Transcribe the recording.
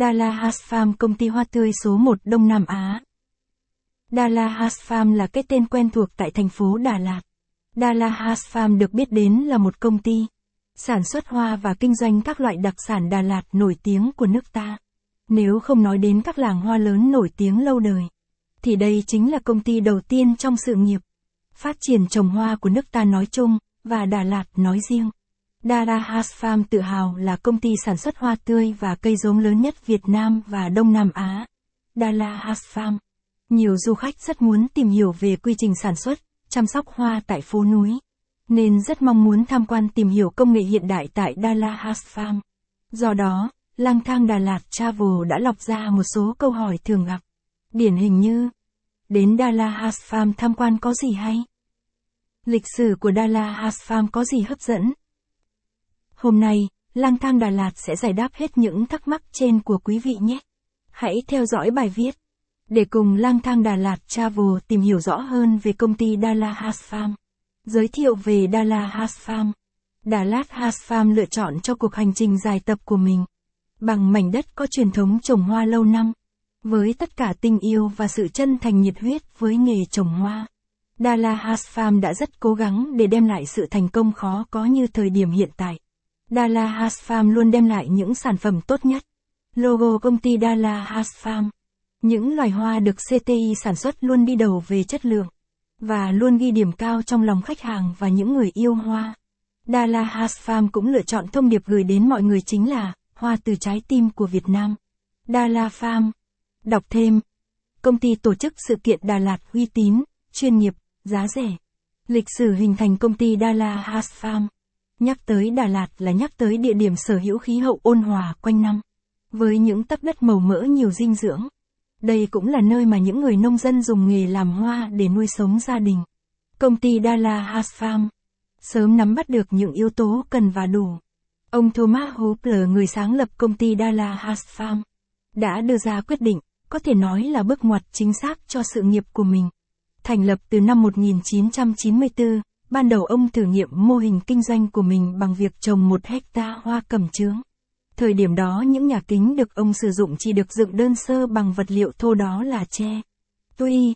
Dala Farm công ty hoa tươi số 1 Đông Nam Á. Dala Farm là cái tên quen thuộc tại thành phố Đà Lạt. Dala Farm được biết đến là một công ty sản xuất hoa và kinh doanh các loại đặc sản Đà Lạt nổi tiếng của nước ta. Nếu không nói đến các làng hoa lớn nổi tiếng lâu đời, thì đây chính là công ty đầu tiên trong sự nghiệp phát triển trồng hoa của nước ta nói chung và Đà Lạt nói riêng. Dara Has Farm tự hào là công ty sản xuất hoa tươi và cây giống lớn nhất Việt Nam và Đông Nam Á. Dara Has Farm. Nhiều du khách rất muốn tìm hiểu về quy trình sản xuất, chăm sóc hoa tại phố núi. Nên rất mong muốn tham quan tìm hiểu công nghệ hiện đại tại Dala Has Farm. Do đó, lang thang Đà Lạt Travel đã lọc ra một số câu hỏi thường gặp. Điển hình như, đến Dala Has Farm tham quan có gì hay? Lịch sử của Dala Has Farm có gì hấp dẫn? Hôm nay, lang thang Đà Lạt sẽ giải đáp hết những thắc mắc trên của quý vị nhé. Hãy theo dõi bài viết. Để cùng lang thang Đà Lạt Travel tìm hiểu rõ hơn về công ty Dala Has Farm. Giới thiệu về Dala Has Farm. Đà Lạt Has Farm lựa chọn cho cuộc hành trình dài tập của mình. Bằng mảnh đất có truyền thống trồng hoa lâu năm. Với tất cả tình yêu và sự chân thành nhiệt huyết với nghề trồng hoa. Dala Has Farm đã rất cố gắng để đem lại sự thành công khó có như thời điểm hiện tại. Dala Has Farm luôn đem lại những sản phẩm tốt nhất. Logo công ty Dala Has Farm. Những loài hoa được CTI sản xuất luôn đi đầu về chất lượng. Và luôn ghi điểm cao trong lòng khách hàng và những người yêu hoa. Dala Has Farm cũng lựa chọn thông điệp gửi đến mọi người chính là, hoa từ trái tim của Việt Nam. Dala Farm. Đọc thêm. Công ty tổ chức sự kiện Đà Lạt uy tín, chuyên nghiệp, giá rẻ. Lịch sử hình thành công ty Dala Has Farm. Nhắc tới Đà Lạt là nhắc tới địa điểm sở hữu khí hậu ôn hòa quanh năm. Với những tấc đất màu mỡ nhiều dinh dưỡng. Đây cũng là nơi mà những người nông dân dùng nghề làm hoa để nuôi sống gia đình. Công ty Dala Has Farm sớm nắm bắt được những yếu tố cần và đủ. Ông Thomas Hopler người sáng lập công ty Dala Has Farm đã đưa ra quyết định, có thể nói là bước ngoặt chính xác cho sự nghiệp của mình. Thành lập từ năm 1994, ban đầu ông thử nghiệm mô hình kinh doanh của mình bằng việc trồng một hecta hoa cẩm chướng. Thời điểm đó những nhà kính được ông sử dụng chỉ được dựng đơn sơ bằng vật liệu thô đó là tre. Tuy